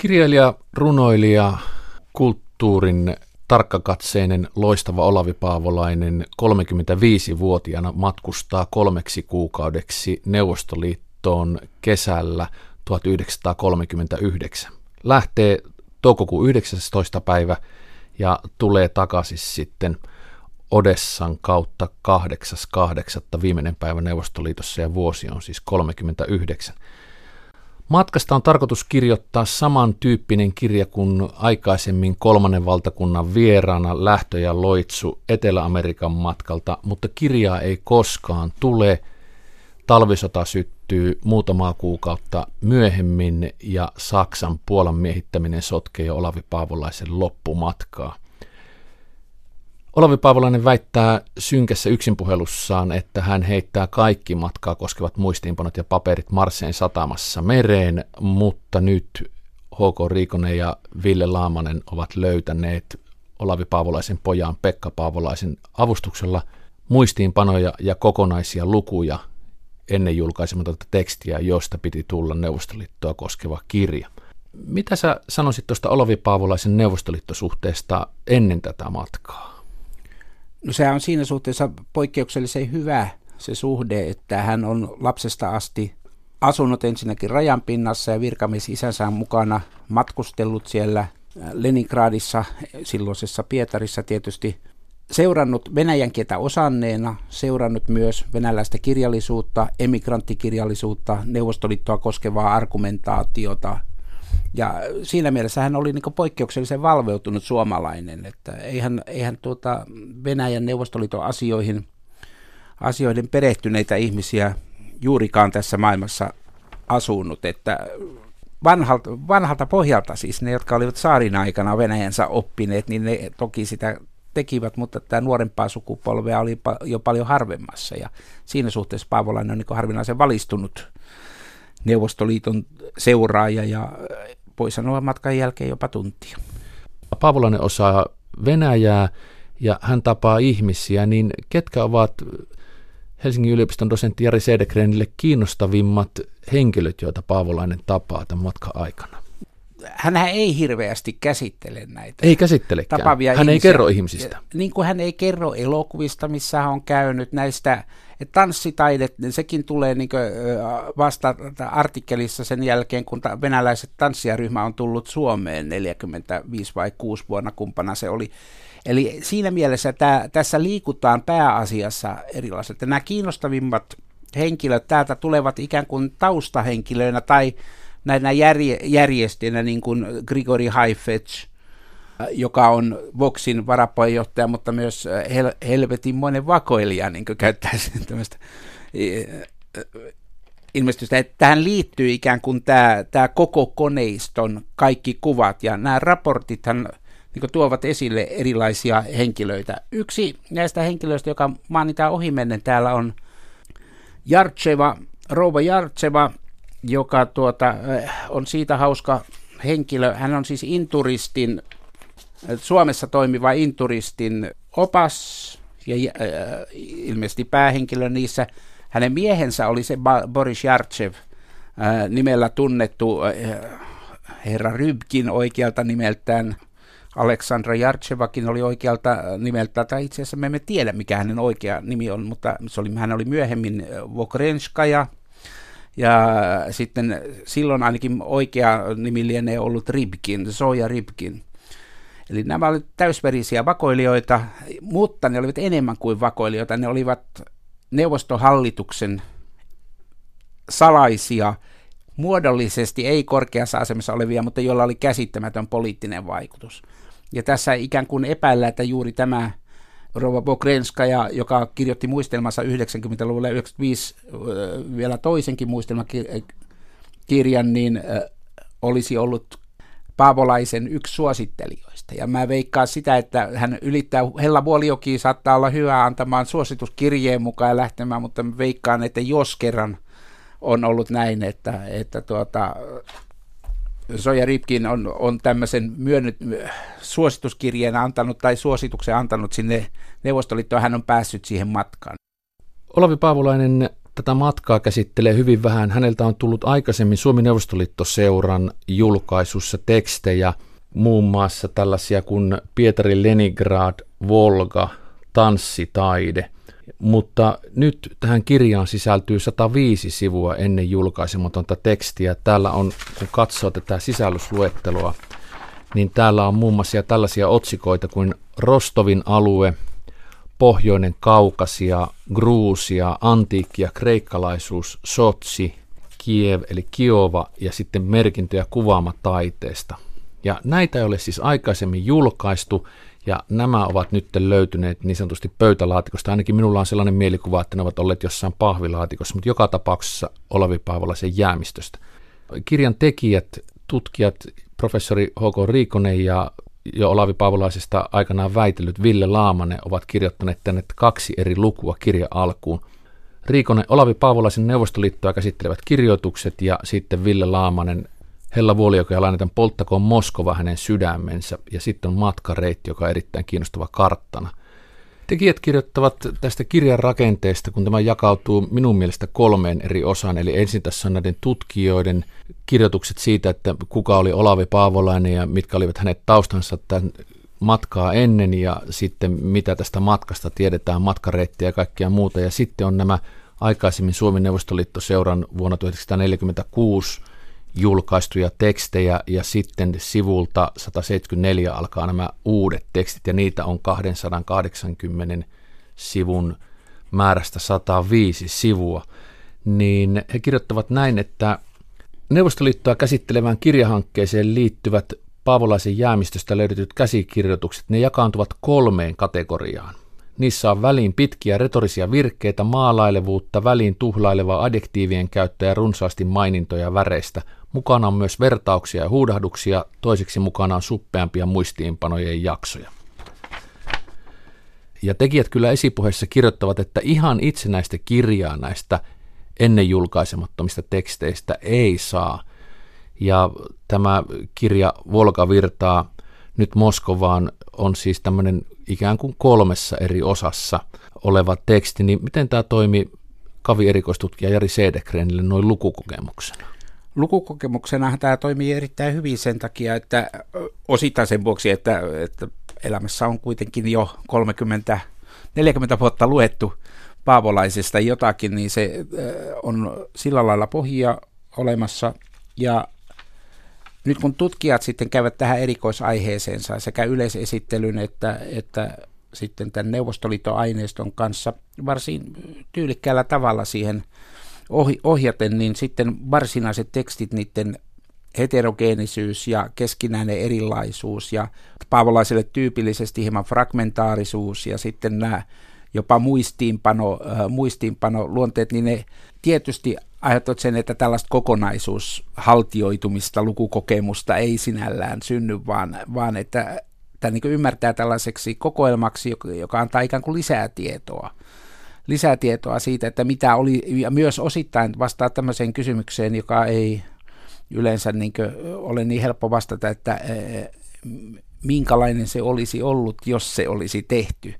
Kirjailija, runoilija, kulttuurin tarkkakatseinen, loistava Olavi Paavolainen 35-vuotiaana matkustaa kolmeksi kuukaudeksi Neuvostoliittoon kesällä 1939. Lähtee toukokuun 19. päivä ja tulee takaisin sitten Odessan kautta 8.8. viimeinen päivä Neuvostoliitossa ja vuosi on siis 39. Matkasta on tarkoitus kirjoittaa samantyyppinen kirja kuin aikaisemmin kolmannen valtakunnan vieraana Lähtö ja Loitsu Etelä-Amerikan matkalta, mutta kirjaa ei koskaan tule. Talvisota syttyy muutamaa kuukautta myöhemmin ja Saksan Puolan miehittäminen sotkee Olavi Paavolaisen loppumatkaa. Olavi Paavolainen väittää synkässä yksinpuhelussaan, että hän heittää kaikki matkaa koskevat muistiinpanot ja paperit Marseen satamassa mereen, mutta nyt H.K. Riikonen ja Ville Laamanen ovat löytäneet Olavi Paavolaisen pojan Pekka Paavolaisen avustuksella muistiinpanoja ja kokonaisia lukuja ennen julkaisematonta tekstiä, josta piti tulla Neuvostoliittoa koskeva kirja. Mitä sä sanoisit tuosta Olavi Paavolaisen neuvostoliittosuhteesta ennen tätä matkaa? No se on siinä suhteessa poikkeuksellisen hyvä se suhde, että hän on lapsesta asti asunut ensinnäkin rajan pinnassa ja virkamies isänsä mukana matkustellut siellä Leningradissa, silloisessa Pietarissa tietysti. Seurannut venäjän kieltä osanneena, seurannut myös venäläistä kirjallisuutta, emigranttikirjallisuutta, Neuvostoliittoa koskevaa argumentaatiota, ja siinä mielessä hän oli niin poikkeuksellisen valveutunut suomalainen, että eihän, eihän tuota Venäjän Neuvostoliiton asioihin, asioiden perehtyneitä ihmisiä juurikaan tässä maailmassa asunut, että vanhalta, vanhalta pohjalta siis ne, jotka olivat saarin aikana Venäjänsä oppineet, niin ne toki sitä tekivät, mutta tämä nuorempaa sukupolvea oli jo paljon harvemmassa. Ja siinä suhteessa Paavolainen on niin harvinaisen valistunut Neuvostoliiton seuraaja ja voi sanoa matkan jälkeen jopa tuntia. Paavolainen osaa Venäjää ja hän tapaa ihmisiä, niin ketkä ovat Helsingin yliopiston dosentti Jari Sedekrenille kiinnostavimmat henkilöt, joita Paavolainen tapaa tämän matkan aikana? Hän ei hirveästi käsittele näitä ei käsittelekään. tapaavia Hän ihmisiä. ei kerro ihmisistä. Niin kuin hän ei kerro elokuvista, missä hän on käynyt näistä tanssitaidet, niin sekin tulee niin vasta artikkelissa sen jälkeen, kun venäläiset tanssijaryhmä on tullut Suomeen 45 vai 6 vuonna, kumpana se oli. Eli siinä mielessä tämä, tässä liikutaan pääasiassa erilaiset. Nämä kiinnostavimmat henkilöt täältä tulevat ikään kuin taustahenkilöinä tai näinä järje, järjestöinä, niin kuin Grigori Haifetz, joka on Voxin varapuheenjohtaja, mutta myös hel, helvetinmoinen vakoilija, niin kuin käyttäisin tämmöistä ilmestystä, että tähän liittyy ikään kuin tämä, tämä koko koneiston kaikki kuvat, ja nämä raportithan niin tuovat esille erilaisia henkilöitä. Yksi näistä henkilöistä, joka mainitaan ohimennen täällä on Jartseva, rouva Jartseva, joka tuota, on siitä hauska henkilö. Hän on siis Inturistin Suomessa toimiva Inturistin opas ja äh, ilmeisesti päähenkilö niissä. Hänen miehensä oli se Boris Jartsev, nimellä tunnettu herra Rybkin oikealta nimeltään. Aleksandra Jartsevakin oli oikealta nimeltä, tai itse asiassa me emme tiedä mikä hänen oikea nimi on, mutta se oli, hän oli myöhemmin Vokrenskaja, ja sitten silloin ainakin oikea nimi lienee ollut Ribkin, Soja Ribkin. Eli nämä olivat täysverisiä vakoilijoita, mutta ne olivat enemmän kuin vakoilijoita. Ne olivat neuvostohallituksen salaisia, muodollisesti ei korkeassa asemassa olevia, mutta joilla oli käsittämätön poliittinen vaikutus. Ja tässä ikään kuin epäillä, että juuri tämä Rova Bokrenskaja, joka kirjoitti muistelmassa 90-luvulla 95 vielä toisenkin muistelmakirjan, niin olisi ollut Paavolaisen yksi suosittelijoista. Ja mä veikkaan sitä, että hän ylittää, Hella Vuolioki saattaa olla hyvä antamaan suosituskirjeen mukaan ja lähtemään, mutta mä veikkaan, että jos kerran on ollut näin, että, että tuota, Soja Ripkin on, on tämmöisen myönnyt, suosituskirjeen antanut tai suosituksen antanut sinne Neuvostoliittoon, hän on päässyt siihen matkaan. Olavi Paavolainen tätä matkaa käsittelee hyvin vähän. Häneltä on tullut aikaisemmin Suomi Neuvostoliitto-seuran julkaisussa tekstejä, muun muassa tällaisia kuin Pietari Leningrad, Volga, tanssitaide. Mutta nyt tähän kirjaan sisältyy 105 sivua ennen julkaisematonta tekstiä. Täällä on, kun katsoo tätä sisällysluetteloa, niin täällä on muun muassa tällaisia otsikoita kuin Rostovin alue, Pohjoinen Kaukasia, Gruusia, antiikki ja kreikkalaisuus, Sotsi, Kiev eli Kiova ja sitten merkintöjä kuvaamataiteesta. Ja näitä ei ole siis aikaisemmin julkaistu ja nämä ovat nyt löytyneet niin sanotusti pöytälaatikosta. Ainakin minulla on sellainen mielikuva, että ne ovat olleet jossain pahvilaatikossa, mutta joka tapauksessa Olavi Paavolaisen jäämistöstä. Kirjan tekijät, tutkijat, professori H.K. Riikonen ja jo Olavi Paavolaisesta aikanaan väitellyt Ville Laamanen ovat kirjoittaneet tänne kaksi eri lukua kirja alkuun. Riikonen Olavi Paavolaisen Neuvostoliittoa käsittelevät kirjoitukset ja sitten Ville Laamanen Hella Vuolijoki ja lainataan Polttakoon Moskova hänen sydämensä ja sitten on matkareitti, joka on erittäin kiinnostava karttana. Tekijät kirjoittavat tästä kirjan rakenteesta, kun tämä jakautuu minun mielestä kolmeen eri osaan. Eli ensin tässä on näiden tutkijoiden kirjoitukset siitä, että kuka oli Olavi Paavolainen ja mitkä olivat hänet taustansa tämän matkaa ennen ja sitten mitä tästä matkasta tiedetään, matkareittiä ja kaikkea muuta. Ja sitten on nämä aikaisemmin Suomen Neuvostoliitto-seuran vuonna 1946 julkaistuja tekstejä ja sitten sivulta 174 alkaa nämä uudet tekstit ja niitä on 280 sivun määrästä 105 sivua, niin he kirjoittavat näin, että Neuvostoliittoa käsittelevään kirjahankkeeseen liittyvät Paavolaisen jäämistöstä löydetyt käsikirjoitukset, ne jakaantuvat kolmeen kategoriaan. Niissä on väliin pitkiä retorisia virkkeitä, maalailevuutta, väliin tuhlailevaa adjektiivien käyttöä ja runsaasti mainintoja väreistä – Mukana on myös vertauksia ja huudahduksia, toiseksi mukana on suppeampia muistiinpanojen jaksoja. Ja tekijät kyllä esipuheessa kirjoittavat, että ihan itsenäistä kirjaa näistä ennen julkaisemattomista teksteistä ei saa. Ja tämä kirja Volga virtaa nyt Moskovaan on siis tämmöinen ikään kuin kolmessa eri osassa oleva teksti, niin miten tämä toimi kavi-erikoistutkija Jari Sedekrenille noin lukukokemuksena? Lukukokemuksena tämä toimii erittäin hyvin sen takia, että osittain sen vuoksi, että, että elämässä on kuitenkin jo 30, 40 vuotta luettu paavolaisesta jotakin, niin se on sillä lailla pohjia olemassa. Ja nyt kun tutkijat sitten käyvät tähän erikoisaiheeseensa sekä yleisesittelyn että, että sitten tämän Neuvostoliiton aineiston kanssa varsin tyylikkäällä tavalla siihen ohi, ohjaten, niin sitten varsinaiset tekstit, niiden heterogeenisyys ja keskinäinen erilaisuus ja paavolaiselle tyypillisesti hieman fragmentaarisuus ja sitten nämä jopa muistiinpano, äh, muistiinpano luonteet, niin ne tietysti aiheuttavat sen, että tällaista kokonaisuushaltioitumista, lukukokemusta ei sinällään synny, vaan, vaan että tämä niin ymmärtää tällaiseksi kokoelmaksi, joka, antaa ikään kuin lisää tietoa lisätietoa siitä, että mitä oli, ja myös osittain vastaa tämmöiseen kysymykseen, joka ei yleensä niin ole niin helppo vastata, että minkälainen se olisi ollut, jos se olisi tehty.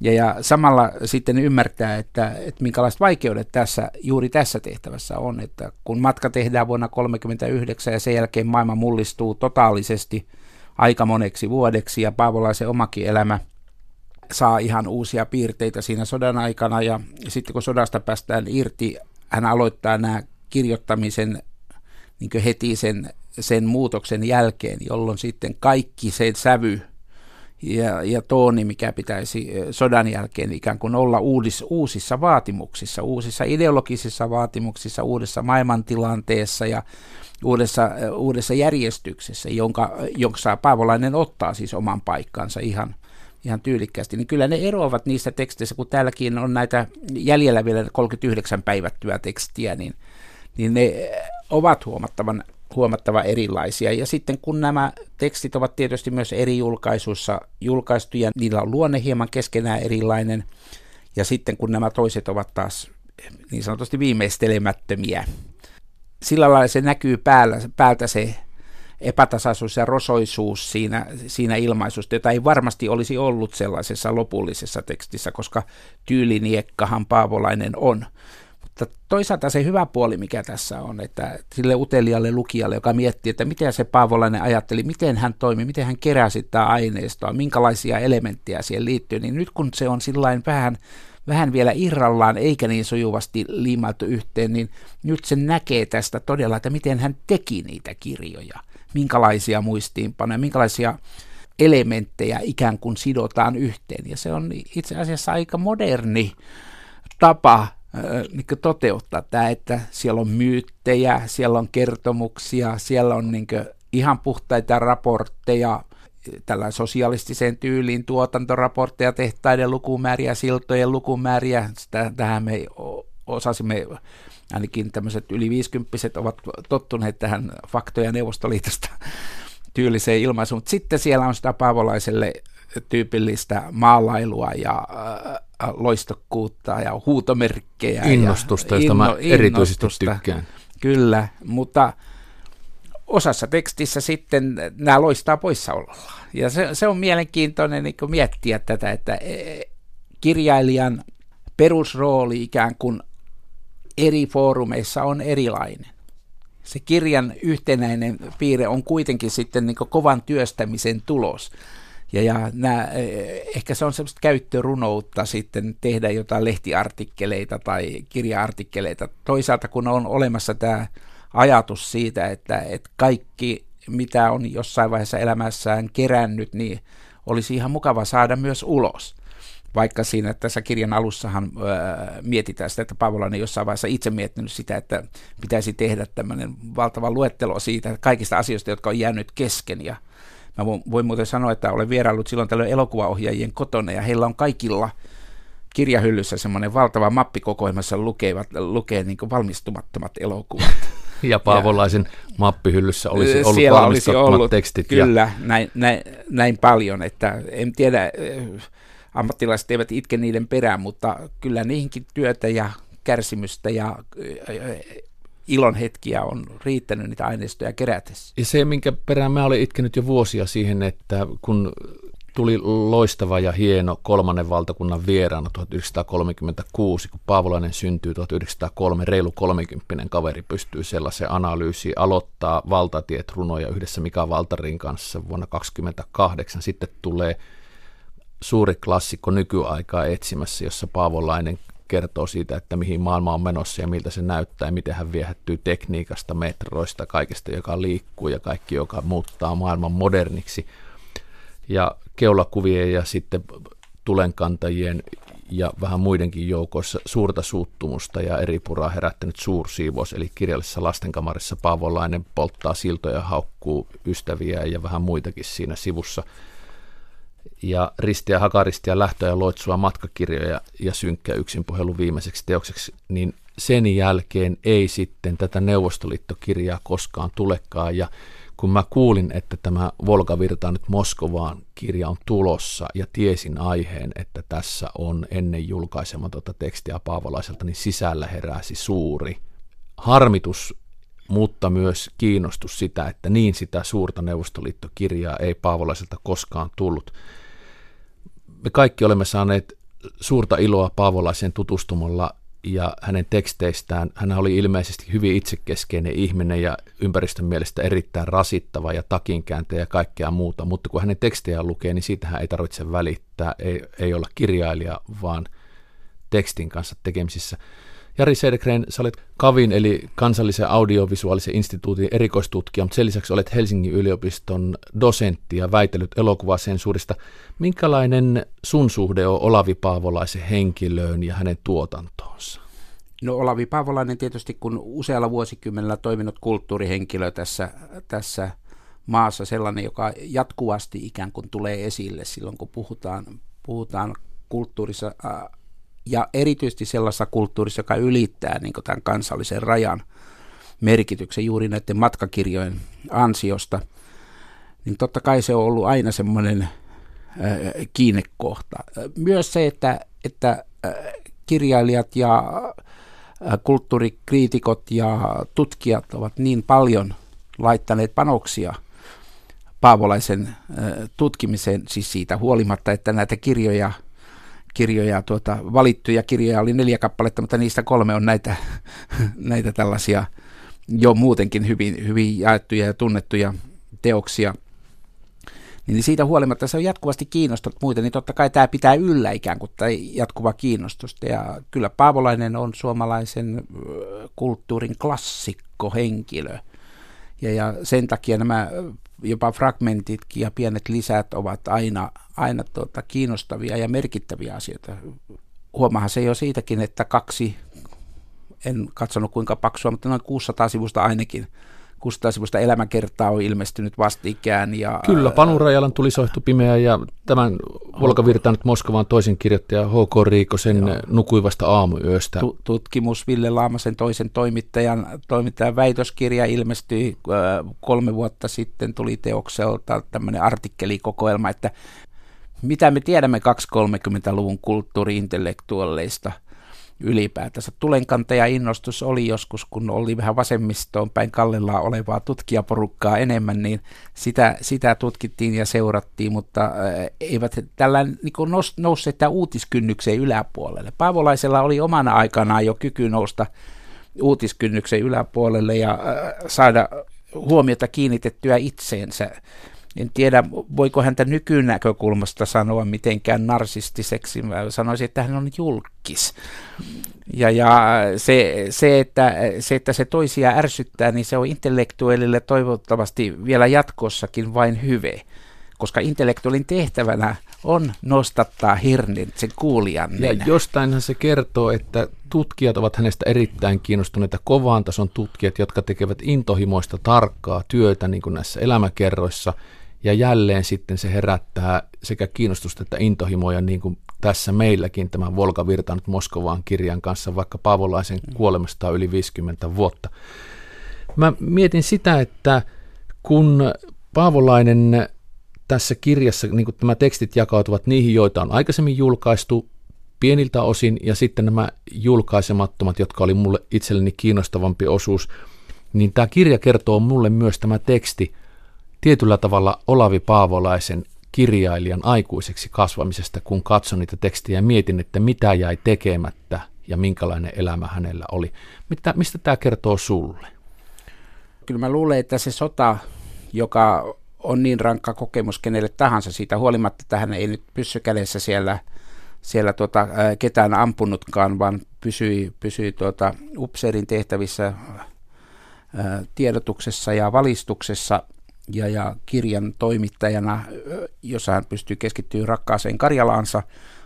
Ja, ja samalla sitten ymmärtää, että, että minkälaiset vaikeudet tässä, juuri tässä tehtävässä on, että kun matka tehdään vuonna 1939 ja sen jälkeen maailma mullistuu totaalisesti aika moneksi vuodeksi ja Paavolaisen omakin elämä – saa ihan uusia piirteitä siinä sodan aikana ja sitten kun sodasta päästään irti, hän aloittaa nämä kirjoittamisen niin heti sen, sen muutoksen jälkeen, jolloin sitten kaikki se sävy ja, ja tooni, mikä pitäisi sodan jälkeen ikään kuin olla uudis, uusissa vaatimuksissa, uusissa ideologisissa vaatimuksissa, uudessa maailmantilanteessa ja uudessa, uudessa järjestyksessä, jonka, jonka Paavolainen ottaa siis oman paikkansa ihan ihan tyylikkäästi, niin kyllä ne eroavat niistä teksteistä, kun täälläkin on näitä jäljellä vielä 39 päivättyä tekstiä, niin, niin ne ovat huomattavan, huomattavan erilaisia. Ja sitten kun nämä tekstit ovat tietysti myös eri julkaisuissa julkaistuja, niillä on luonne hieman keskenään erilainen, ja sitten kun nämä toiset ovat taas niin sanotusti viimeistelemättömiä, sillä lailla se näkyy päällä, päältä se epätasaisuus ja rosoisuus siinä, siinä ilmaisusta, jota ei varmasti olisi ollut sellaisessa lopullisessa tekstissä, koska tyyliniekkahan Paavolainen on. Mutta toisaalta se hyvä puoli, mikä tässä on, että sille utelialle lukijalle, joka miettii, että miten se Paavolainen ajatteli, miten hän toimi, miten hän keräsi sitä aineistoa, minkälaisia elementtejä siihen liittyy, niin nyt kun se on sillain vähän, vähän vielä irrallaan eikä niin sujuvasti liimattu yhteen, niin nyt se näkee tästä todella, että miten hän teki niitä kirjoja, minkälaisia muistiinpanoja, minkälaisia elementtejä ikään kuin sidotaan yhteen. Ja se on itse asiassa aika moderni tapa niin toteuttaa tämä, että siellä on myyttejä, siellä on kertomuksia, siellä on niin ihan puhtaita raportteja, tällä sosialistiseen tyyliin tuotantoraportteja, tehtaiden lukumääriä, siltojen lukumääriä. Tähän me osasimme, ainakin tämmöiset yli 50 ovat tottuneet tähän faktoja Neuvostoliitosta tyyliseen ilmaisuun, mutta sitten siellä on sitä paavolaiselle tyypillistä maalailua ja äh, loistokkuutta ja huutomerkkejä. Innostusta, ja josta inno, mä erityisesti tykkään. Kyllä, mutta osassa tekstissä sitten nämä loistaa poissaololla. Ja se, se on mielenkiintoinen niin miettiä tätä, että e, kirjailijan perusrooli ikään kuin eri foorumeissa on erilainen se kirjan yhtenäinen piirre on kuitenkin sitten niin kovan työstämisen tulos. Ja, ja nämä, eh, ehkä se on semmoista käyttörunoutta sitten tehdä jotain lehtiartikkeleita tai kirjaartikkeleita. Toisaalta kun on olemassa tämä ajatus siitä, että, että kaikki mitä on jossain vaiheessa elämässään kerännyt, niin olisi ihan mukava saada myös ulos vaikka siinä tässä kirjan alussahan ää, mietitään sitä, että Paavolainen jossain vaiheessa itse miettinyt sitä, että pitäisi tehdä tämmöinen valtava luettelo siitä kaikista asioista, jotka on jäänyt kesken. Ja mä voin, voin muuten sanoa, että olen vieraillut silloin tällöin elokuvaohjaajien kotona ja heillä on kaikilla kirjahyllyssä semmoinen valtava mappikokoelmassa lukevat, lukee niin valmistumattomat elokuvat. Ja Paavolaisen ja, mappihyllyssä olisi ollut siellä olisi ollut, tekstit. Kyllä, ja... näin, näin, näin paljon, että en tiedä, ammattilaiset eivät itke niiden perään, mutta kyllä niihinkin työtä ja kärsimystä ja ilon hetkiä on riittänyt niitä aineistoja kerätessä. Ja se, minkä perään mä olin itkenyt jo vuosia siihen, että kun tuli loistava ja hieno kolmannen valtakunnan vieraana 1936, kun Paavolainen syntyy 1903, reilu 30 kaveri pystyy sellaiseen analyysiin, aloittaa valtatiet runoja yhdessä Mika Valtarin kanssa vuonna 1928, sitten tulee suuri klassikko nykyaikaa etsimässä, jossa Paavolainen kertoo siitä, että mihin maailma on menossa ja miltä se näyttää ja miten hän viehättyy tekniikasta, metroista, kaikesta, joka liikkuu ja kaikki, joka muuttaa maailman moderniksi. Ja keulakuvien ja sitten tulenkantajien ja vähän muidenkin joukoissa suurta suuttumusta ja eri puraa herättänyt suursiivous, eli kirjallisessa lastenkamarissa Paavolainen polttaa siltoja, haukkuu ystäviä ja vähän muitakin siinä sivussa – ja Ristiä Hakaristia lähtö- ja loitsua matkakirjoja ja synkkä yksin puhelu viimeiseksi teokseksi, niin sen jälkeen ei sitten tätä Neuvostoliittokirjaa koskaan tulekaan. Ja kun mä kuulin, että tämä Volga virtaa nyt Moskovaan kirja on tulossa ja tiesin aiheen, että tässä on ennen julkaisematonta tekstiä Paavolaiselta, niin sisällä heräsi suuri harmitus, mutta myös kiinnostus sitä, että niin sitä suurta Neuvostoliittokirjaa ei Paavolaiselta koskaan tullut me kaikki olemme saaneet suurta iloa Paavolaiseen tutustumalla ja hänen teksteistään. Hän oli ilmeisesti hyvin itsekeskeinen ihminen ja ympäristön mielestä erittäin rasittava ja takinkääntäjä ja kaikkea muuta, mutta kun hänen tekstejään lukee, niin siitähän ei tarvitse välittää, ei, ei olla kirjailija, vaan tekstin kanssa tekemisissä. Jari Sedegren, sä olet KAVin eli kansallisen audiovisuaalisen instituutin erikoistutkija, mutta sen lisäksi olet Helsingin yliopiston dosentti ja väitellyt elokuvasensuurista. Minkälainen sun suhde on Olavi Paavolaisen henkilöön ja hänen tuotantoonsa? No Olavi Paavolainen tietysti, kun usealla vuosikymmenellä toiminut kulttuurihenkilö tässä, tässä maassa, sellainen, joka jatkuvasti ikään kuin tulee esille silloin, kun puhutaan, puhutaan kulttuurissa ja erityisesti sellaisessa kulttuurissa, joka ylittää niin tämän kansallisen rajan merkityksen juuri näiden matkakirjojen ansiosta, niin totta kai se on ollut aina semmoinen kiinnekohta. Myös se, että, että kirjailijat ja kulttuurikriitikot ja tutkijat ovat niin paljon laittaneet panoksia Paavolaisen tutkimiseen, siis siitä huolimatta, että näitä kirjoja – kirjoja, tuota, valittuja kirjoja oli neljä kappaletta, mutta niistä kolme on näitä, näitä tällaisia jo muutenkin hyvin, hyvin jaettuja ja tunnettuja teoksia. Niin siitä huolimatta se on jatkuvasti kiinnostunut muita, niin totta kai tämä pitää yllä ikään kuin tai jatkuva kiinnostusta. Ja kyllä Paavolainen on suomalaisen kulttuurin klassikko henkilö. Ja, ja sen takia nämä jopa fragmentitkin ja pienet lisät ovat aina, aina tuota, kiinnostavia ja merkittäviä asioita. Huomaahan se jo siitäkin, että kaksi, en katsonut kuinka paksua, mutta noin 600 sivusta ainakin 600 sivusta elämäkertaa on ilmestynyt vastikään. Ja, Kyllä, Panu Rajalan tuli soihtu pimeä ja tämän Volkavirtaan nyt Moskovaan toisen kirjoittaja H.K. Riikosen joo. nukuivasta aamuyöstä. Tu- tutkimus Ville Laamasen toisen toimittajan, toimittajan väitöskirja ilmestyi kolme vuotta sitten, tuli teokselta tämmöinen artikkelikokoelma, että mitä me tiedämme 230-luvun kulttuuriintellektuaalleista – ylipäätänsä. Tulenkantaja innostus oli joskus, kun oli vähän vasemmistoon päin kallellaan olevaa tutkijaporukkaa enemmän, niin sitä, sitä tutkittiin ja seurattiin, mutta äh, eivät tällä niin nousseet tämän uutiskynnykseen yläpuolelle. Paavolaisella oli omana aikanaan jo kyky nousta uutiskynnyksen yläpuolelle ja äh, saada huomiota kiinnitettyä itseensä en tiedä, voiko häntä nykynäkökulmasta sanoa mitenkään narsistiseksi. Mä sanoisin, että hän on julkis. Ja, ja se, se, että, se, että se toisia ärsyttää, niin se on intellektuellille toivottavasti vielä jatkossakin vain hyve. Koska intellektuaalin tehtävänä on nostattaa hirnin sen kuulijan. Ja jostainhan se kertoo, että tutkijat ovat hänestä erittäin kiinnostuneita, kovaan tason tutkijat, jotka tekevät intohimoista tarkkaa työtä niin kuin näissä elämäkerroissa – ja jälleen sitten se herättää sekä kiinnostusta että intohimoja, niin kuin tässä meilläkin tämän Volga virtanut Moskovaan kirjan kanssa, vaikka Paavolaisen mm. kuolemasta on yli 50 vuotta. Mä mietin sitä, että kun Paavolainen tässä kirjassa, niin kuin nämä tekstit jakautuvat niihin, joita on aikaisemmin julkaistu pieniltä osin, ja sitten nämä julkaisemattomat, jotka oli mulle itselleni kiinnostavampi osuus, niin tämä kirja kertoo mulle myös tämä teksti tietyllä tavalla Olavi Paavolaisen kirjailijan aikuiseksi kasvamisesta, kun katson niitä tekstejä ja mietin, että mitä jäi tekemättä ja minkälainen elämä hänellä oli. Mitä, mistä tämä kertoo sulle? Kyllä mä luulen, että se sota, joka on niin rankka kokemus kenelle tahansa siitä huolimatta, että hän ei nyt pysy kädessä siellä, siellä tuota, ketään ampunutkaan, vaan pysyi, pysyi tuota, upseerin tehtävissä tiedotuksessa ja valistuksessa – ja, ja kirjan toimittajana, jossa hän pystyy keskittyä rakkaaseen Karjalaansa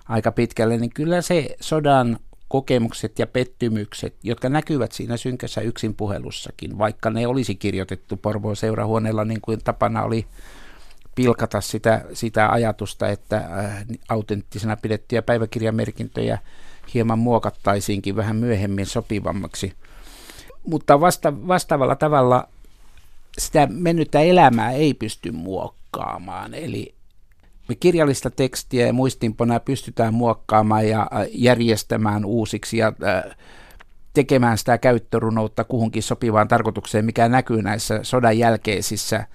aika pitkälle, niin kyllä se sodan kokemukset ja pettymykset, jotka näkyvät siinä synkässä yksinpuhelussakin, vaikka ne olisi kirjoitettu Porvoon seurahuoneella niin kuin tapana oli pilkata sitä, sitä ajatusta, että äh, autenttisena pidettyjä päiväkirjamerkintöjä hieman muokattaisiinkin vähän myöhemmin sopivammaksi. Mutta vasta, vastaavalla tavalla sitä mennyttä elämää ei pysty muokkaamaan. Eli me kirjallista tekstiä ja muistinpanoja pystytään muokkaamaan ja äh, järjestämään uusiksi ja äh, tekemään sitä käyttörunoutta kuhunkin sopivaan tarkoitukseen, mikä näkyy näissä sodan jälkeisissä äh,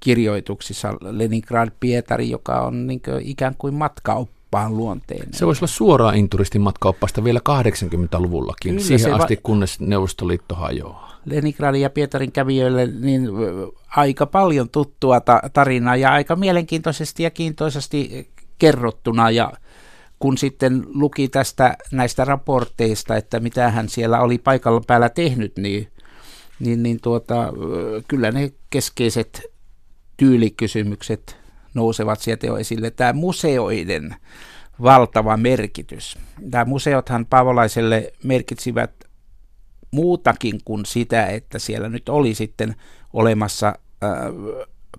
kirjoituksissa. Leningrad Pietari, joka on niin kuin ikään kuin matkaoppaan luonteen. Se voisi olla suoraan inturistin matkaoppaasta vielä 80-luvullakin, Kyllä, siihen asti va- kunnes Neuvostoliitto hajoaa. Leningradin ja Pietarin kävijöille niin aika paljon tuttua ta- tarinaa ja aika mielenkiintoisesti ja kiintoisesti kerrottuna ja kun sitten luki tästä näistä raporteista, että mitä hän siellä oli paikalla päällä tehnyt, niin, niin, niin tuota, kyllä ne keskeiset tyylikysymykset nousevat sieltä jo esille. Tämä museoiden valtava merkitys. Tämä museothan Paavolaiselle merkitsivät muutakin kuin sitä, että siellä nyt oli sitten olemassa äh,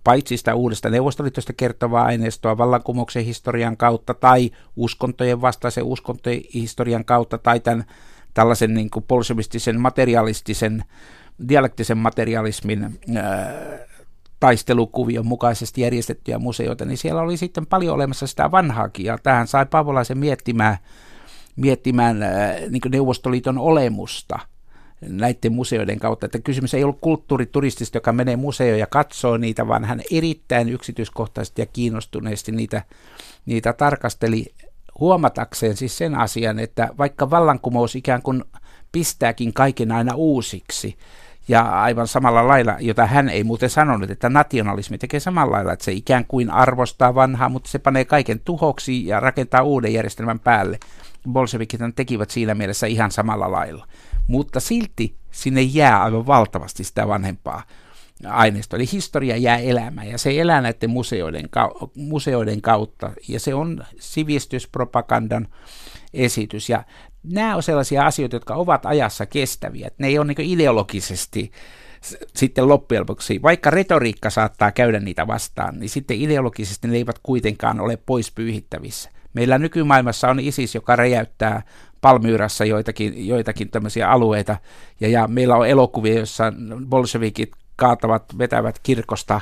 paitsi sitä uudesta neuvostoliitosta kertovaa aineistoa vallankumouksen historian kautta tai uskontojen vastaisen uskontojen historian kautta tai tämän tällaisen niin kuin bolshevistisen materialistisen dialektisen materialismin äh, taistelukuvion mukaisesti järjestettyjä museoita, niin siellä oli sitten paljon olemassa sitä vanhaakin, ja tähän sai Paavolaisen miettimään, miettimään äh, niin Neuvostoliiton olemusta – näiden museoiden kautta. Että kysymys ei ollut kulttuurituristista, joka menee museoon ja katsoo niitä, vaan hän erittäin yksityiskohtaisesti ja kiinnostuneesti niitä, niitä tarkasteli huomatakseen siis sen asian, että vaikka vallankumous ikään kuin pistääkin kaiken aina uusiksi, ja aivan samalla lailla, jota hän ei muuten sanonut, että nationalismi tekee samalla lailla, että se ikään kuin arvostaa vanhaa, mutta se panee kaiken tuhoksi ja rakentaa uuden järjestelmän päälle. Bolshevikit tekivät siinä mielessä ihan samalla lailla. Mutta silti sinne jää aivan valtavasti sitä vanhempaa aineistoa. Eli historia jää elämään ja se elää näiden museoiden, museoiden kautta ja se on sivistyspropagandan esitys. Ja nämä on sellaisia asioita, jotka ovat ajassa kestäviä. Ne ei ole niin ideologisesti sitten loppujen lopuksi, vaikka retoriikka saattaa käydä niitä vastaan, niin sitten ideologisesti ne eivät kuitenkaan ole pois pyyhittävissä. Meillä nykymaailmassa on ISIS, joka räjäyttää Palmyrassa joitakin, joitakin tämmöisiä alueita, ja, ja meillä on elokuvia, joissa bolshevikit kaatavat, vetävät kirkosta,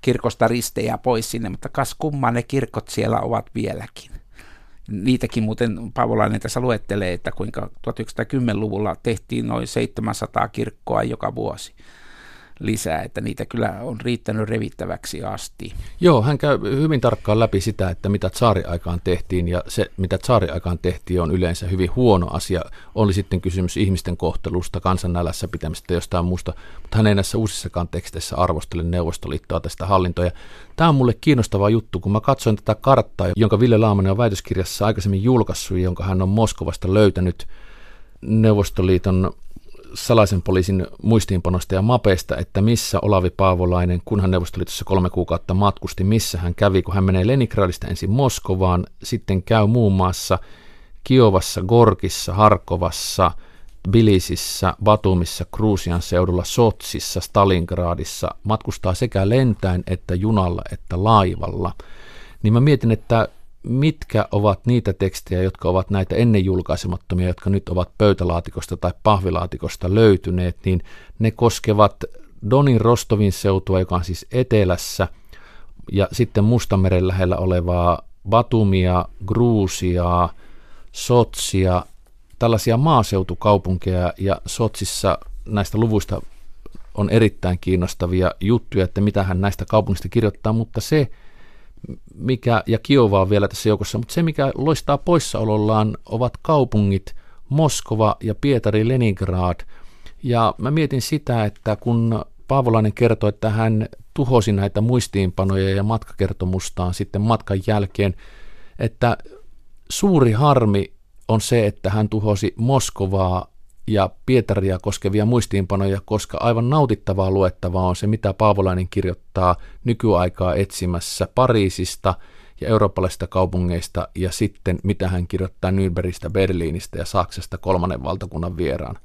kirkosta ristejä pois sinne, mutta kas kumman ne kirkot siellä ovat vieläkin. Niitäkin muuten Paavolainen tässä luettelee, että kuinka 1910-luvulla tehtiin noin 700 kirkkoa joka vuosi lisää, että niitä kyllä on riittänyt revittäväksi asti. Joo, hän käy hyvin tarkkaan läpi sitä, että mitä tsaariaikaan tehtiin, ja se, mitä tsaariaikaan tehtiin, on yleensä hyvin huono asia. Oli sitten kysymys ihmisten kohtelusta, kansannälässä pitämistä jostain muusta, mutta hän ei näissä uusissakaan teksteissä arvostele Neuvostoliittoa tästä hallintoa. Tämä on mulle kiinnostava juttu, kun mä katsoin tätä karttaa, jonka Ville Laamanen on väitöskirjassa aikaisemmin julkaissut, jonka hän on Moskovasta löytänyt Neuvostoliiton salaisen poliisin muistiinpanosta ja mapeista, että missä Olavi Paavolainen, kun hän Neuvostoliitossa kolme kuukautta matkusti, missä hän kävi, kun hän menee Leningradista ensin Moskovaan, sitten käy muun muassa Kiovassa, Gorkissa, Harkovassa, Bilisissä, Batumissa, Kruusian seudulla, Sotsissa, Stalingradissa, matkustaa sekä lentäen että junalla että laivalla. Niin mä mietin, että mitkä ovat niitä tekstejä, jotka ovat näitä ennen julkaisemattomia, jotka nyt ovat pöytälaatikosta tai pahvilaatikosta löytyneet, niin ne koskevat Donin Rostovin seutua, joka on siis etelässä, ja sitten Mustameren lähellä olevaa Batumia, Gruusiaa, Sotsia, tällaisia maaseutukaupunkeja, ja Sotsissa näistä luvuista on erittäin kiinnostavia juttuja, että mitä hän näistä kaupungista kirjoittaa, mutta se, mikä, ja Kiova on vielä tässä joukossa, mutta se mikä loistaa poissaolollaan ovat kaupungit Moskova ja Pietari Leningrad. Ja mä mietin sitä, että kun Paavolainen kertoi, että hän tuhosi näitä muistiinpanoja ja matkakertomustaan sitten matkan jälkeen, että suuri harmi on se, että hän tuhosi Moskovaa ja Pietaria koskevia muistiinpanoja, koska aivan nautittavaa luettavaa on se, mitä Paavolainen kirjoittaa nykyaikaa etsimässä Pariisista ja eurooppalaisista kaupungeista, ja sitten mitä hän kirjoittaa Nürnbergistä, Berliinistä ja Saksasta kolmannen valtakunnan vieraan.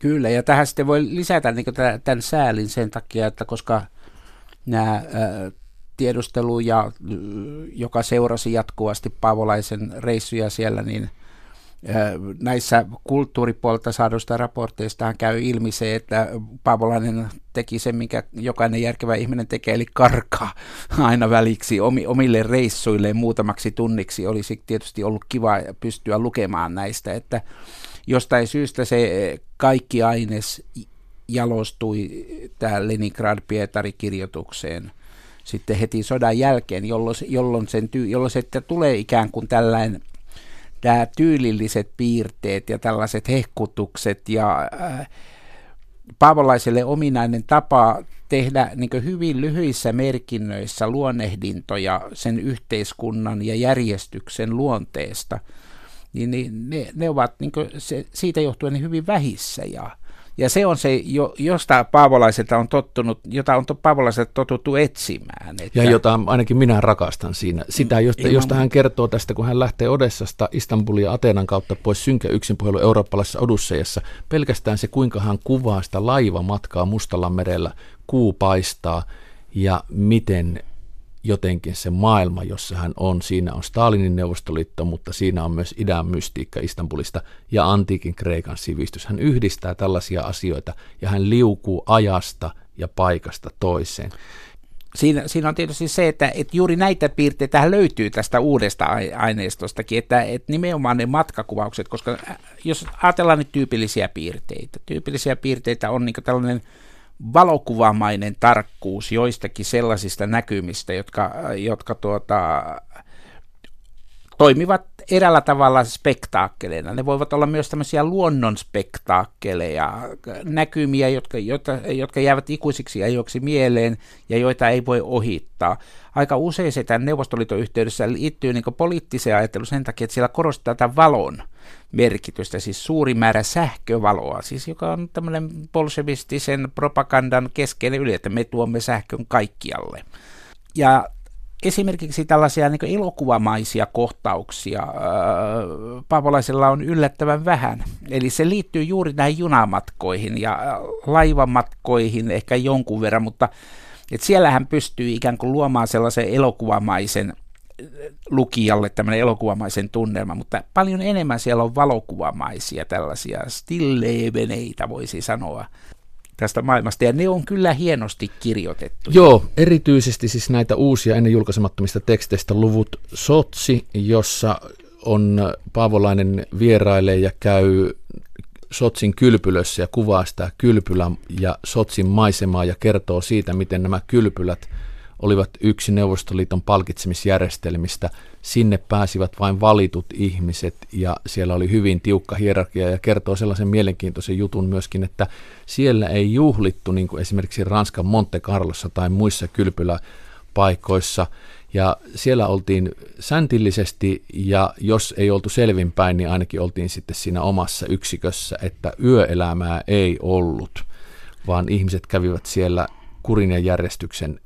Kyllä, ja tähän sitten voi lisätä niin tämän säälin sen takia, että koska nämä ää, tiedustelu, ja, joka seurasi jatkuvasti Paavolaisen reissuja siellä, niin – Näissä kulttuuripuolta saaduista raporteista käy ilmi se, että Paavolainen teki sen, mikä jokainen järkevä ihminen tekee, eli karkaa aina väliksi omille reissuilleen muutamaksi tunniksi. Olisi tietysti ollut kiva pystyä lukemaan näistä, että jostain syystä se kaikki aines jalostui tämä Leningrad-Pietari-kirjoitukseen sitten heti sodan jälkeen, jolloin, jolloin, sen, jolloin se tulee ikään kuin tällainen nämä tyylilliset piirteet ja tällaiset hehkutukset ja äh, Paavolaiselle ominainen tapa tehdä niin hyvin lyhyissä merkinnöissä luonnehdintoja sen yhteiskunnan ja järjestyksen luonteesta, niin, niin ne, ne ovat niin se, siitä johtuen hyvin vähissä ja ja se on se, josta paavolaiselta on tottunut, jota on paavolaiselta totuttu etsimään. Että... Ja jota ainakin minä rakastan siinä. Sitä, josta, Ilman... josta hän kertoo tästä, kun hän lähtee Odessasta Istanbulin ja Ateenan kautta pois synkä yksinpuhelu eurooppalaisessa Odussejassa. Pelkästään se, kuinka hän kuvaa sitä laivamatkaa Mustalla merellä, kuu paistaa ja miten jotenkin se maailma, jossa hän on. Siinä on Stalinin neuvostoliitto, mutta siinä on myös idän mystiikka Istanbulista ja antiikin Kreikan sivistys. Hän yhdistää tällaisia asioita ja hän liukuu ajasta ja paikasta toiseen. Siinä, siinä on tietysti se, että, että juuri näitä piirteitä löytyy tästä uudesta aineistostakin, että, että nimenomaan ne matkakuvaukset, koska äh, jos ajatellaan nyt tyypillisiä piirteitä, tyypillisiä piirteitä on niin tällainen valokuvamainen tarkkuus joistakin sellaisista näkymistä, jotka, jotka tuota, toimivat eräällä tavalla spektaakkeleina. Ne voivat olla myös tämmöisiä luonnon spektaakkeleja, näkymiä, jotka, jotka, jotka jäävät ikuisiksi ajoiksi mieleen ja joita ei voi ohittaa. Aika usein se tämän Neuvostoliiton yhteydessä liittyy niin poliittiseen ajatteluun sen takia, että siellä korostetaan tätä valon merkitystä, siis suuri määrä sähkövaloa, siis joka on tämmöinen bolshevistisen propagandan keskeinen yli, että me tuomme sähkön kaikkialle. Ja esimerkiksi tällaisia niin elokuvamaisia kohtauksia Paavolaisella on yllättävän vähän. Eli se liittyy juuri näihin junamatkoihin ja laivamatkoihin ehkä jonkun verran, mutta et siellähän pystyy ikään kuin luomaan sellaisen elokuvamaisen lukijalle tämmöinen elokuvamaisen tunnelma, mutta paljon enemmän siellä on valokuvamaisia tällaisia stilleveneitä voisi sanoa tästä maailmasta, ja ne on kyllä hienosti kirjoitettu. Joo, erityisesti siis näitä uusia ennen julkaisemattomista teksteistä luvut Sotsi, jossa on Paavolainen vierailee ja käy Sotsin kylpylössä ja kuvaa sitä kylpylän ja Sotsin maisemaa ja kertoo siitä, miten nämä kylpylät – olivat yksi Neuvostoliiton palkitsemisjärjestelmistä. Sinne pääsivät vain valitut ihmiset ja siellä oli hyvin tiukka hierarkia ja kertoo sellaisen mielenkiintoisen jutun myöskin, että siellä ei juhlittu niin kuin esimerkiksi Ranskan Monte Carlossa tai muissa kylpyläpaikoissa ja siellä oltiin säntillisesti ja jos ei oltu selvinpäin, niin ainakin oltiin sitten siinä omassa yksikössä, että yöelämää ei ollut, vaan ihmiset kävivät siellä kurin ja järjestyksen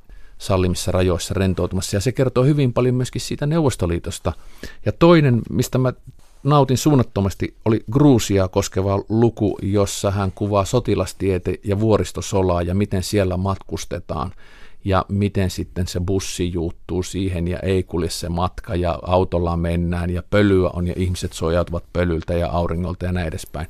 sallimissa rajoissa rentoutumassa. Ja se kertoo hyvin paljon myöskin siitä Neuvostoliitosta. Ja toinen, mistä mä nautin suunnattomasti, oli Gruusia koskeva luku, jossa hän kuvaa sotilastiete ja vuoristosolaa ja miten siellä matkustetaan ja miten sitten se bussi juuttuu siihen ja ei kulje se matka ja autolla mennään ja pölyä on ja ihmiset sojautuvat pölyltä ja auringolta ja näin edespäin.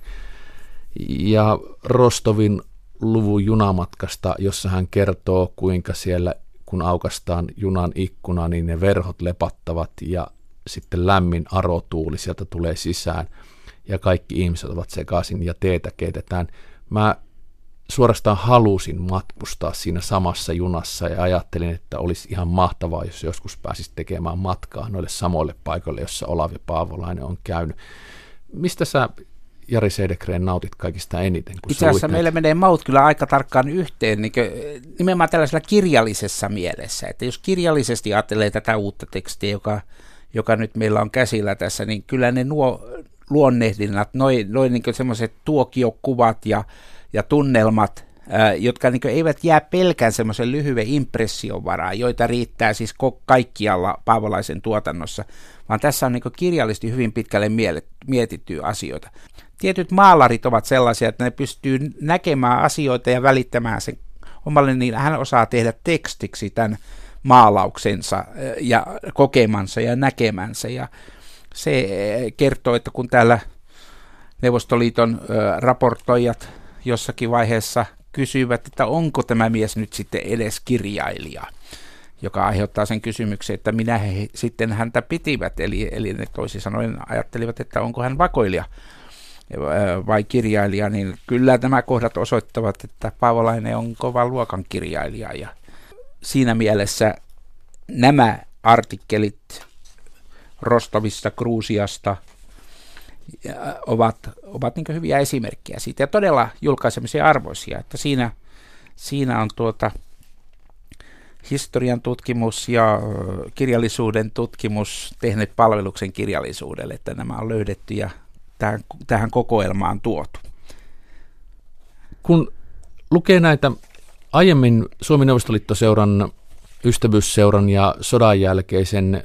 Ja Rostovin luvun junamatkasta, jossa hän kertoo, kuinka siellä kun aukastaan junan ikkuna, niin ne verhot lepattavat ja sitten lämmin arotuuli sieltä tulee sisään ja kaikki ihmiset ovat sekaisin ja teetä keitetään. Mä suorastaan halusin matkustaa siinä samassa junassa ja ajattelin, että olisi ihan mahtavaa, jos joskus pääsisi tekemään matkaa noille samoille paikoille, jossa Olavi Paavolainen on käynyt. Mistä sä Jari Sedekreen nautit kaikista eniten? Kun Itse asiassa meillä menee maut kyllä aika tarkkaan yhteen niin nimenomaan tällaisella kirjallisessa mielessä. Että jos kirjallisesti ajattelee tätä uutta tekstiä, joka, joka nyt meillä on käsillä tässä, niin kyllä ne nuo luonnehdinnat, noin noi niin semmoiset tuokiokuvat ja, ja tunnelmat, ää, jotka niin eivät jää pelkään semmoisen lyhyen impression varaan, joita riittää siis kaikkialla Paavolaisen tuotannossa, vaan tässä on niin kirjallisesti hyvin pitkälle mietittyä asioita tietyt maalarit ovat sellaisia, että ne pystyy näkemään asioita ja välittämään sen. Omalle, niin hän osaa tehdä tekstiksi tämän maalauksensa ja kokemansa ja näkemänsä. Ja se kertoo, että kun täällä Neuvostoliiton raportoijat jossakin vaiheessa kysyivät, että onko tämä mies nyt sitten edes kirjailija, joka aiheuttaa sen kysymyksen, että minä he sitten häntä pitivät, eli, eli ne toisin sanoen ajattelivat, että onko hän vakoilija vai kirjailija, niin kyllä nämä kohdat osoittavat, että Paavolainen on kova luokan kirjailija ja siinä mielessä nämä artikkelit Rostovista, Gruusiasta ovat, ovat niin hyviä esimerkkejä siitä ja todella julkaisemisen arvoisia, että siinä, siinä on tuota historian tutkimus ja kirjallisuuden tutkimus tehnyt palveluksen kirjallisuudelle, että nämä on löydetty ja tähän, tähän kokoelmaan tuotu. Kun lukee näitä aiemmin Suomen Neuvostoliittoseuran, ystävyysseuran ja sodan jälkeisen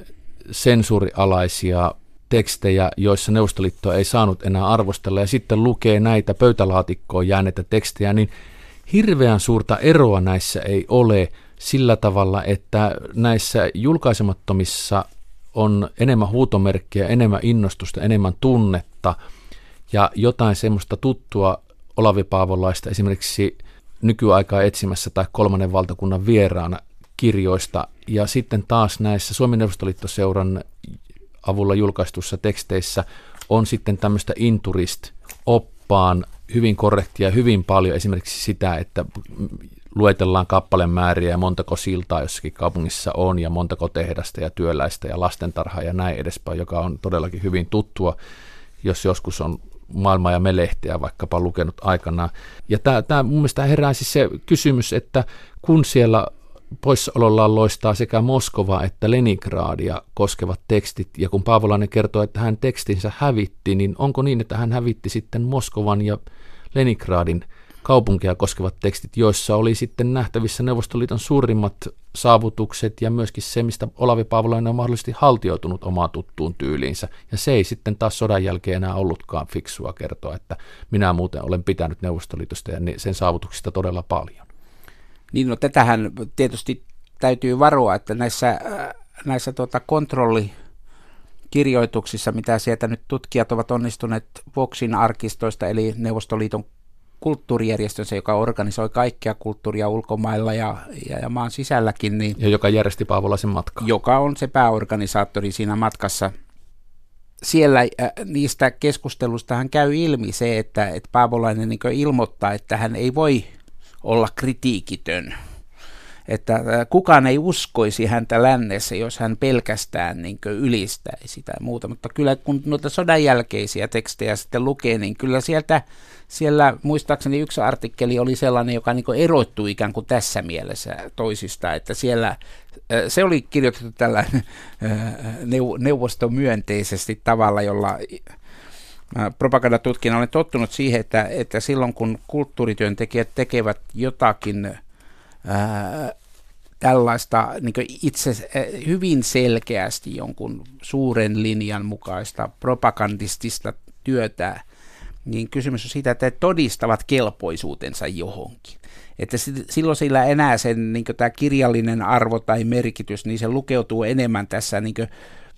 sensuurialaisia tekstejä, joissa Neuvostoliitto ei saanut enää arvostella, ja sitten lukee näitä pöytälaatikkoon jääneitä tekstejä, niin hirveän suurta eroa näissä ei ole sillä tavalla, että näissä julkaisemattomissa on enemmän huutomerkkiä, enemmän innostusta, enemmän tunnetta ja jotain semmoista tuttua Olavi Paavolaista esimerkiksi nykyaikaa etsimässä tai kolmannen valtakunnan vieraana kirjoista. Ja sitten taas näissä Suomen Neuvostoliittoseuran avulla julkaistussa teksteissä on sitten tämmöistä inturist oppaan hyvin korrektia hyvin paljon esimerkiksi sitä, että luetellaan kappalemääriä ja montako siltaa jossakin kaupungissa on ja montako tehdasta ja työläistä ja lastentarhaa ja näin edespäin, joka on todellakin hyvin tuttua, jos joskus on maailmaa ja melehtiä vaikkapa lukenut aikanaan. Ja tämä, tämä mun mielestä herää siis se kysymys, että kun siellä poissaolollaan loistaa sekä Moskova että Leningradia koskevat tekstit, ja kun Paavolainen kertoo, että hän tekstinsä hävitti, niin onko niin, että hän hävitti sitten Moskovan ja Leningradin kaupunkia koskevat tekstit, joissa oli sitten nähtävissä Neuvostoliiton suurimmat saavutukset ja myöskin se, mistä Olavi Paavolainen on mahdollisesti haltioitunut omaa tuttuun tyyliinsä. Ja se ei sitten taas sodan jälkeen enää ollutkaan fiksua kertoa, että minä muuten olen pitänyt Neuvostoliitosta ja sen saavutuksista todella paljon. Niin no tätähän tietysti täytyy varoa, että näissä, äh, näissä tuota kontrolli kirjoituksissa, mitä sieltä nyt tutkijat ovat onnistuneet Voxin arkistoista, eli Neuvostoliiton kulttuurijärjestönsä, joka organisoi kaikkea kulttuuria ulkomailla ja, ja, ja maan sisälläkin. Niin, ja joka järjesti Paavolaisen matkaa. Joka on se pääorganisaattori siinä matkassa. Siellä äh, niistä keskustelusta hän käy ilmi se, että, että Paavolainen niin ilmoittaa, että hän ei voi olla kritiikitön että äh, kukaan ei uskoisi häntä lännessä, jos hän pelkästään niin ylistäisi tai muuta, mutta kyllä kun noita sodan jälkeisiä tekstejä sitten lukee, niin kyllä sieltä, siellä muistaakseni yksi artikkeli oli sellainen, joka niin erottui ikään kuin tässä mielessä toisista, että siellä äh, se oli kirjoitettu tällä äh, neuvostomyönteisesti tavalla, jolla propagandatutkijana olen tottunut siihen, että, että silloin kun kulttuurityöntekijät tekevät jotakin tällaista niin itse hyvin selkeästi jonkun suuren linjan mukaista propagandistista työtä, niin kysymys on siitä, että he todistavat kelpoisuutensa johonkin. Että silloin sillä enää sen niin tämä kirjallinen arvo tai merkitys, niin se lukeutuu enemmän tässä niin kuin,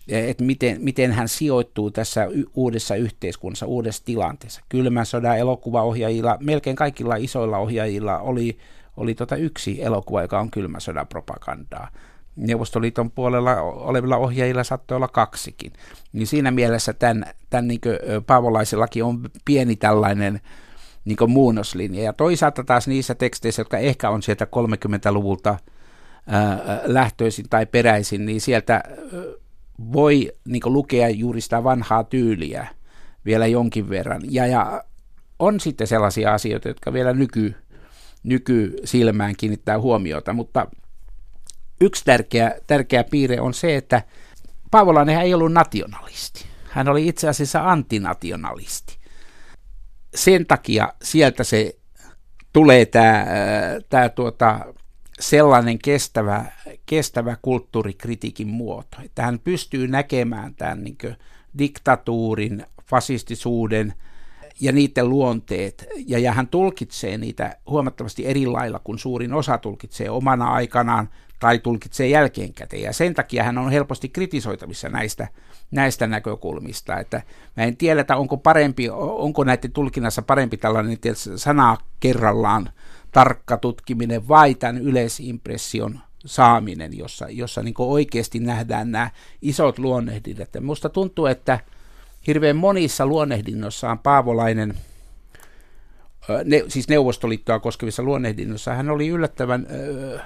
että miten, miten hän sijoittuu tässä uudessa yhteiskunnassa, uudessa tilanteessa. Kylmän sodan elokuvaohjaajilla, melkein kaikilla isoilla ohjaajilla oli, oli tota yksi elokuva, joka on kylmän sodan propagandaa. Neuvostoliiton puolella olevilla ohjaajilla saattoi olla kaksikin. Niin siinä mielessä tämän, tämän niin Paavolaisellakin on pieni tällainen niin muunnoslinja. Ja toisaalta taas niissä teksteissä, jotka ehkä on sieltä 30-luvulta ää, lähtöisin tai peräisin, niin sieltä voi niin lukea juuri sitä vanhaa tyyliä vielä jonkin verran. Ja, ja on sitten sellaisia asioita, jotka vielä nyky, nykysilmään kiinnittää huomiota, mutta yksi tärkeä, tärkeä piirre on se, että Paavolainen ei ollut nationalisti. Hän oli itse asiassa antinationalisti. Sen takia sieltä se tulee tämä, tämä tuota, sellainen kestävä, kestävä kulttuurikritiikin muoto, että hän pystyy näkemään tämän niin diktatuurin, fasistisuuden ja niiden luonteet, ja, ja hän tulkitsee niitä huomattavasti eri lailla kuin suurin osa tulkitsee omana aikanaan tai tulkitsee jälkeenkäteen, ja sen takia hän on helposti kritisoitavissa näistä, näistä näkökulmista, että mä en tiedä, että onko, parempi, onko näiden tulkinnassa parempi tällainen sana kerrallaan tarkka tutkiminen vai tämän yleisimpression saaminen, jossa, jossa niin oikeasti nähdään nämä isot luonnehdinnat. Minusta tuntuu, että hirveän monissa luonnehdinnoissa on Paavolainen, ne, siis Neuvostoliittoa koskevissa luonnehdinnoissa, hän oli yllättävän ö,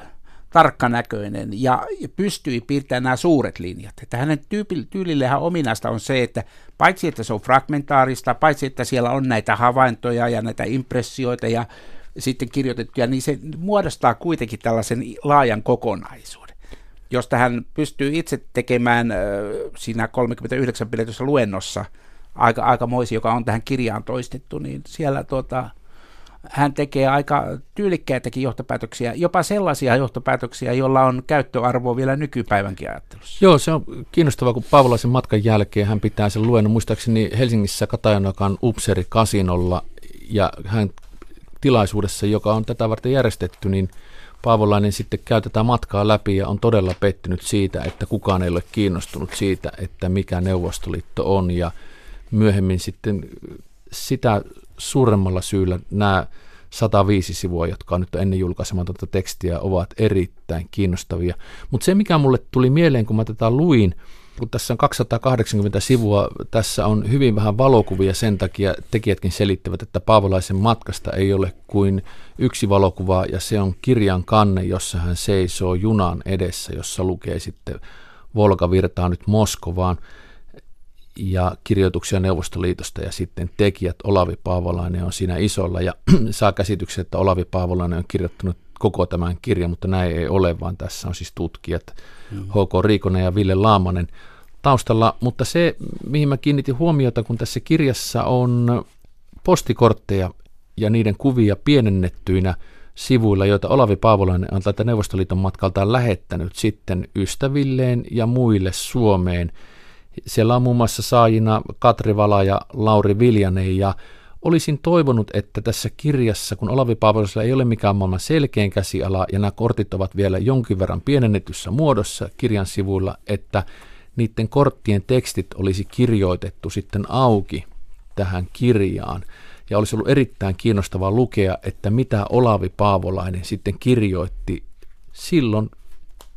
tarkkanäköinen ja, pystyi piirtämään nämä suuret linjat. Että hänen tyylilleen ominaista on se, että paitsi että se on fragmentaarista, paitsi että siellä on näitä havaintoja ja näitä impressioita ja sitten kirjoitettuja, niin se muodostaa kuitenkin tällaisen laajan kokonaisuuden. Jos hän pystyy itse tekemään siinä 39 pidetyssä luennossa aika, aikamoisi, joka on tähän kirjaan toistettu, niin siellä tuota, hän tekee aika tyylikkäitäkin johtopäätöksiä, jopa sellaisia johtopäätöksiä, joilla on käyttöarvoa vielä nykypäivänkin ajattelussa. Joo, se on kiinnostavaa, kun Paavolaisen matkan jälkeen hän pitää sen luennon, muistaakseni Helsingissä Katajanokan Upseri Kasinolla, ja hän tilaisuudessa, joka on tätä varten järjestetty, niin Paavolainen sitten käy tätä matkaa läpi ja on todella pettynyt siitä, että kukaan ei ole kiinnostunut siitä, että mikä Neuvostoliitto on ja myöhemmin sitten sitä suuremmalla syyllä nämä 105 sivua, jotka on nyt ennen julkaisematonta tekstiä, ovat erittäin kiinnostavia. Mutta se, mikä mulle tuli mieleen, kun mä tätä luin, kun tässä on 280 sivua, tässä on hyvin vähän valokuvia, sen takia tekijätkin selittävät, että Paavolaisen matkasta ei ole kuin yksi valokuva, ja se on kirjan kanne, jossa hän seisoo junan edessä, jossa lukee sitten Volga virtaa nyt Moskovaan, ja kirjoituksia Neuvostoliitosta, ja sitten tekijät Olavi Paavolainen on siinä isolla, ja saa käsityksen, että Olavi Paavolainen on kirjoittanut koko tämän kirjan, mutta näin ei ole, vaan tässä on siis tutkijat mm. H.K. Riikonen ja Ville Laamanen taustalla. Mutta se, mihin mä kiinnitin huomiota, kun tässä kirjassa on postikortteja ja niiden kuvia pienennettyinä sivuilla, joita Olavi Paavolainen on tältä Neuvostoliiton matkaltaan lähettänyt sitten ystävilleen ja muille Suomeen. Siellä on muun muassa saajina Katri Vala ja Lauri Viljanen ja Olisin toivonut, että tässä kirjassa, kun Olavi Paavolosella ei ole mikään maailman selkeän käsiala ja nämä kortit ovat vielä jonkin verran pienennetyssä muodossa kirjan sivuilla, että niiden korttien tekstit olisi kirjoitettu sitten auki tähän kirjaan. Ja olisi ollut erittäin kiinnostavaa lukea, että mitä Olavi Paavolainen sitten kirjoitti silloin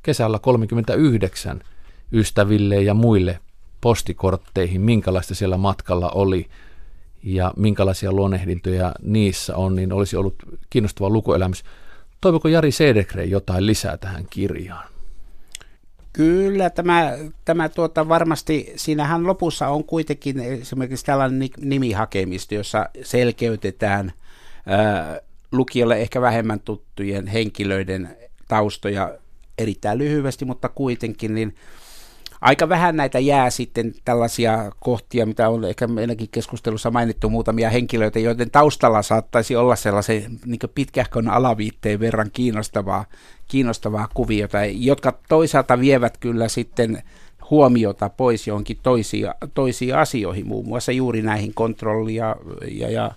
kesällä 39 ystäville ja muille postikortteihin, minkälaista siellä matkalla oli – ja minkälaisia luonnehdintoja niissä on, niin olisi ollut kiinnostava lukuelämys. Toivoko Jari Sedekre jotain lisää tähän kirjaan? Kyllä, tämä, tämä tuota, varmasti, siinähän lopussa on kuitenkin esimerkiksi tällainen nimihakemisto, jossa selkeytetään ää, lukijalle ehkä vähemmän tuttujen henkilöiden taustoja erittäin lyhyesti, mutta kuitenkin, niin aika vähän näitä jää sitten tällaisia kohtia, mitä on ehkä meidänkin keskustelussa mainittu muutamia henkilöitä, joiden taustalla saattaisi olla sellaisen niin pitkähkön alaviitteen verran kiinnostavaa, kiinnostavaa kuviota, jotka toisaalta vievät kyllä sitten huomiota pois johonkin toisia, asioihin, muun muassa juuri näihin kontrolli- ja, ja,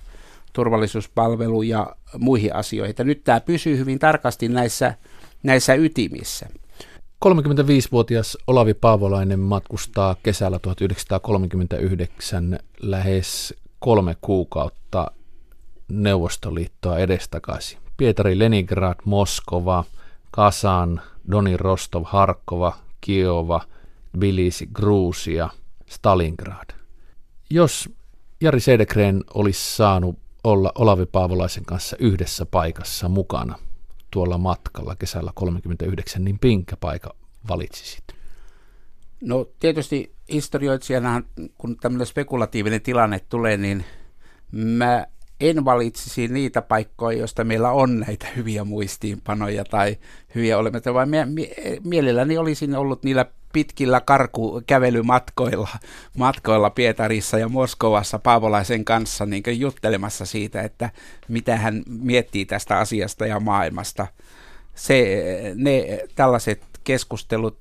turvallisuuspalvelu ja muihin asioihin. Nyt tämä pysyy hyvin tarkasti näissä, näissä ytimissä. 35-vuotias Olavi Paavolainen matkustaa kesällä 1939 lähes kolme kuukautta Neuvostoliittoa edestakaisin. Pietari, Leningrad, Moskova, Kasan, Doni Rostov, Harkova, Kiova, Tbilisi, Gruusia, Stalingrad. Jos Jari Sedekren olisi saanut olla Olavi Paavolaisen kanssa yhdessä paikassa mukana – tuolla matkalla kesällä 39, niin minkä paikka valitsisit? No tietysti historioitsijana, kun tämmöinen spekulatiivinen tilanne tulee, niin mä en valitsisi niitä paikkoja, joista meillä on näitä hyviä muistiinpanoja tai hyviä olematta, vaan mie- mie- mielelläni olisin ollut niillä pitkillä karkukävelymatkoilla matkoilla Pietarissa ja Moskovassa Paavolaisen kanssa niin juttelemassa siitä, että mitä hän miettii tästä asiasta ja maailmasta. Se, ne tällaiset keskustelut,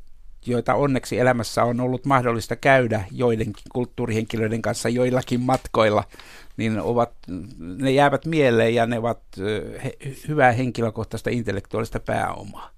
joita onneksi elämässä on ollut mahdollista käydä joidenkin kulttuurihenkilöiden kanssa joillakin matkoilla, niin ovat, ne jäävät mieleen ja ne ovat he, hyvää henkilökohtaista intellektuaalista pääomaa.